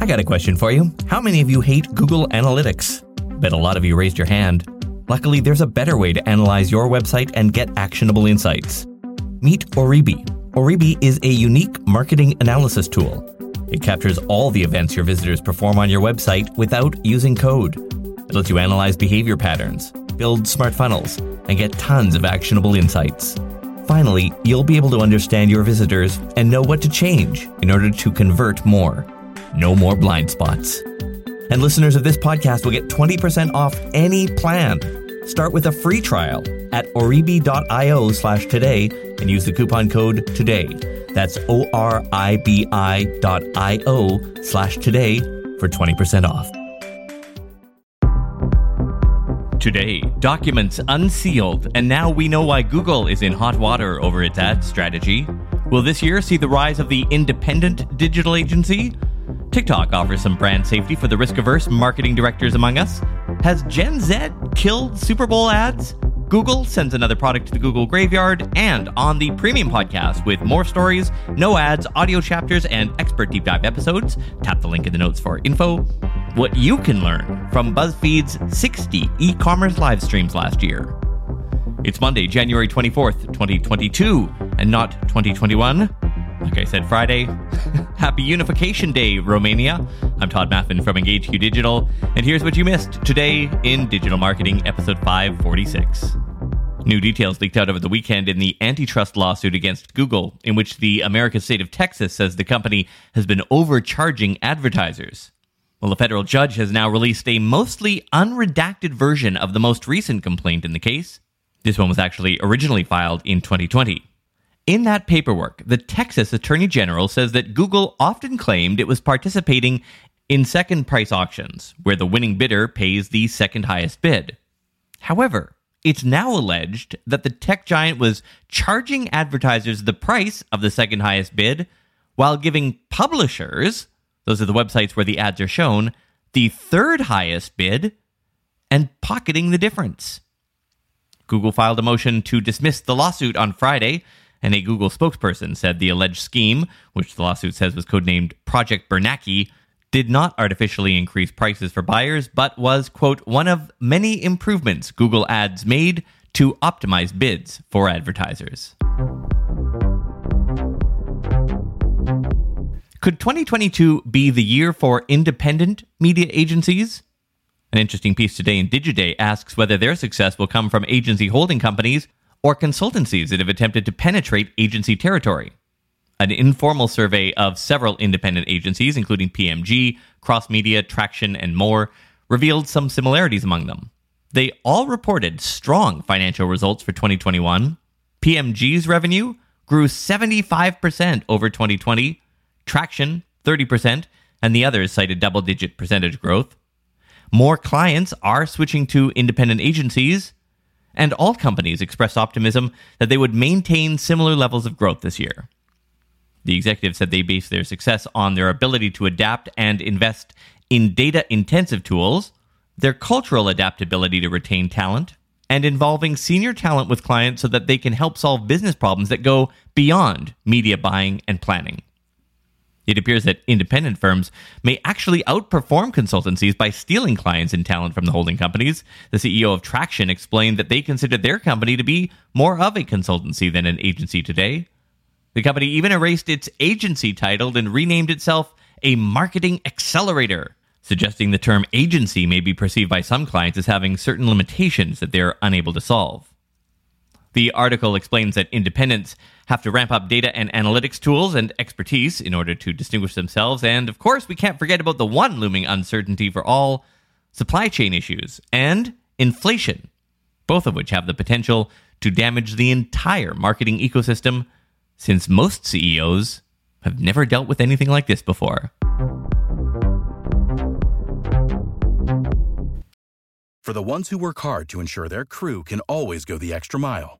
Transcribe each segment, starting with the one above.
I got a question for you. How many of you hate Google Analytics? Bet a lot of you raised your hand. Luckily, there's a better way to analyze your website and get actionable insights. Meet Oribi. Oribi is a unique marketing analysis tool. It captures all the events your visitors perform on your website without using code. It lets you analyze behavior patterns, build smart funnels, and get tons of actionable insights. Finally, you'll be able to understand your visitors and know what to change in order to convert more. No more blind spots. And listeners of this podcast will get 20% off any plan. Start with a free trial at oribi.io slash today and use the coupon code today. That's O-R-I-B-I dot I-O slash today for 20% off. Today, documents unsealed, and now we know why Google is in hot water over its ad strategy. Will this year see the rise of the independent digital agency? TikTok offers some brand safety for the risk averse marketing directors among us. Has Gen Z killed Super Bowl ads? Google sends another product to the Google graveyard, and on the premium podcast with more stories, no ads, audio chapters, and expert deep dive episodes. Tap the link in the notes for info. What you can learn from BuzzFeed's 60 e commerce live streams last year. It's Monday, January 24th, 2022, and not 2021. Like I said Friday, happy Unification Day, Romania. I'm Todd Maffin from EngageQ Digital, and here's what you missed today in Digital Marketing, episode 546. New details leaked out over the weekend in the antitrust lawsuit against Google, in which the American state of Texas says the company has been overcharging advertisers. Well, a federal judge has now released a mostly unredacted version of the most recent complaint in the case. This one was actually originally filed in 2020. In that paperwork, the Texas Attorney General says that Google often claimed it was participating in second price auctions, where the winning bidder pays the second highest bid. However, it's now alleged that the tech giant was charging advertisers the price of the second highest bid while giving publishers, those are the websites where the ads are shown, the third highest bid and pocketing the difference. Google filed a motion to dismiss the lawsuit on Friday, and a Google spokesperson said the alleged scheme, which the lawsuit says was codenamed Project Bernanke, did not artificially increase prices for buyers, but was, quote, one of many improvements Google Ads made to optimize bids for advertisers. Could 2022 be the year for independent media agencies? An interesting piece today in Digiday asks whether their success will come from agency holding companies or consultancies that have attempted to penetrate agency territory. An informal survey of several independent agencies, including PMG, Cross Media, Traction, and more, revealed some similarities among them. They all reported strong financial results for 2021. PMG's revenue grew 75% over 2020, Traction 30%, and the others cited double digit percentage growth. More clients are switching to independent agencies, and all companies expressed optimism that they would maintain similar levels of growth this year. The executive said they base their success on their ability to adapt and invest in data intensive tools, their cultural adaptability to retain talent, and involving senior talent with clients so that they can help solve business problems that go beyond media buying and planning. It appears that independent firms may actually outperform consultancies by stealing clients and talent from the holding companies. The CEO of Traction explained that they consider their company to be more of a consultancy than an agency today. The company even erased its agency title and renamed itself a marketing accelerator, suggesting the term agency may be perceived by some clients as having certain limitations that they're unable to solve. The article explains that independents have to ramp up data and analytics tools and expertise in order to distinguish themselves. And of course, we can't forget about the one looming uncertainty for all supply chain issues and inflation, both of which have the potential to damage the entire marketing ecosystem, since most CEOs have never dealt with anything like this before. For the ones who work hard to ensure their crew can always go the extra mile,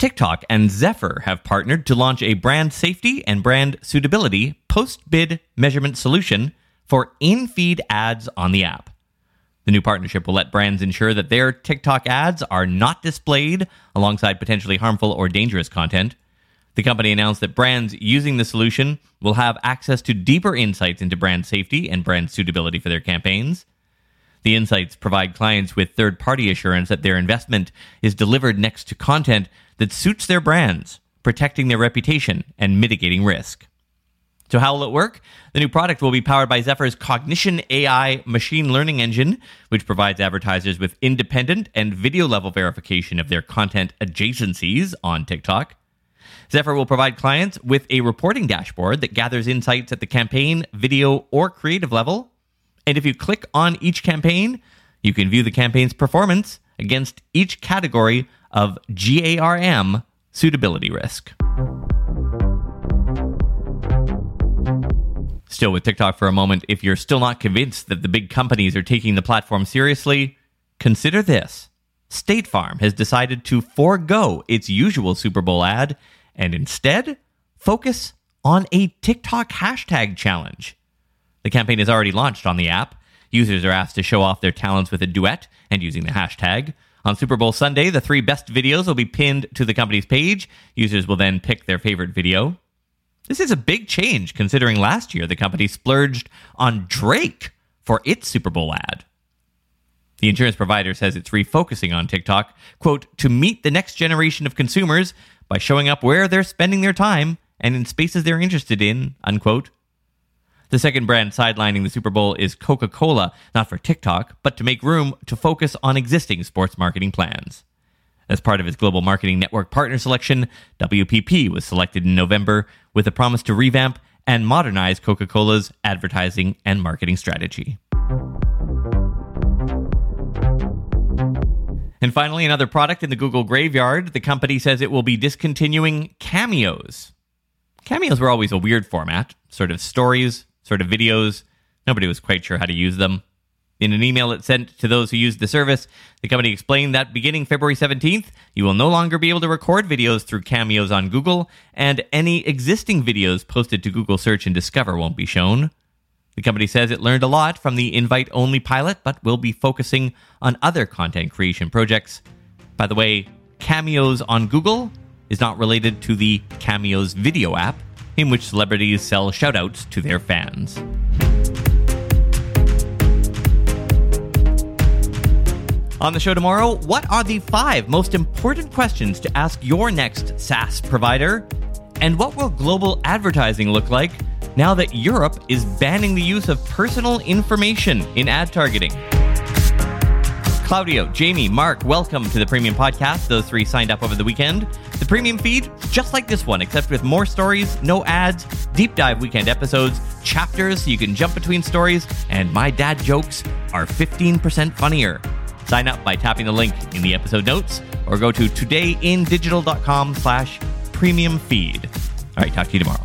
TikTok and Zefr have partnered to launch a brand safety and brand suitability post bid measurement solution for in feed ads on the app. The new partnership will let brands ensure that their TikTok ads are not displayed alongside potentially harmful or dangerous content. The company announced that brands using the solution will have access to deeper insights into brand safety and brand suitability for their campaigns. The insights provide clients with third party assurance that their investment is delivered next to content that suits their brands, protecting their reputation and mitigating risk. So, how will it work? The new product will be powered by Zefr's Cognition AI machine learning engine, which provides advertisers with independent and video level verification of their content adjacencies on TikTok. Zefr will provide clients with a reporting dashboard that gathers insights at the campaign, video, or creative level. And if you click on each campaign, you can view the campaign's performance against each category of GARM suitability risk. Still with TikTok for a moment, if you're still not convinced that the big companies are taking the platform seriously, consider this. State Farm has decided to forego its usual Super Bowl ad and instead focus on a TikTok hashtag challenge. The campaign is already launched on the app. Users are asked to show off their talents with a duet and using the hashtag. On Super Bowl Sunday, the three best videos will be pinned to the company's page. Users will then pick their favorite video. This is a big change considering last year the company splurged on Drake for its Super Bowl ad. The insurance provider says it's refocusing on TikTok, quote, to meet the next generation of consumers by showing up where they're spending their time and in spaces they're interested in, unquote. The second brand sidelining the Super Bowl is Coca Cola, not for TikTok, but to make room to focus on existing sports marketing plans. As part of its global marketing network partner selection, WPP was selected in November with a promise to revamp and modernize Coca Cola's advertising and marketing strategy. And finally, another product in the Google graveyard. The company says it will be discontinuing cameos. Cameos were always a weird format, sort of stories, sort of videos. Nobody was quite sure how to use them. In an email it sent to those who used the service, the company explained that beginning February 17th, you will no longer be able to record videos through cameos on Google, and any existing videos posted to Google Search and Discover won't be shown. The company says it learned a lot from the invite only pilot, but will be focusing on other content creation projects. By the way, cameos on Google is not related to the Cameos video app, in which celebrities sell shoutouts to their fans. On the show tomorrow, what are the five most important questions to ask your next SaaS provider? And what will global advertising look like now that Europe is banning the use of personal information in ad targeting? Claudio, Jamie, Mark, welcome to the Premium Podcast. Those three signed up over the weekend. The Premium feed, just like this one, except with more stories, no ads, deep dive weekend episodes, chapters so you can jump between stories, and my dad jokes are 15% funnier. Sign up by tapping the link in the episode notes or go to todayindigital.com slash premium feed. All right, talk to you tomorrow.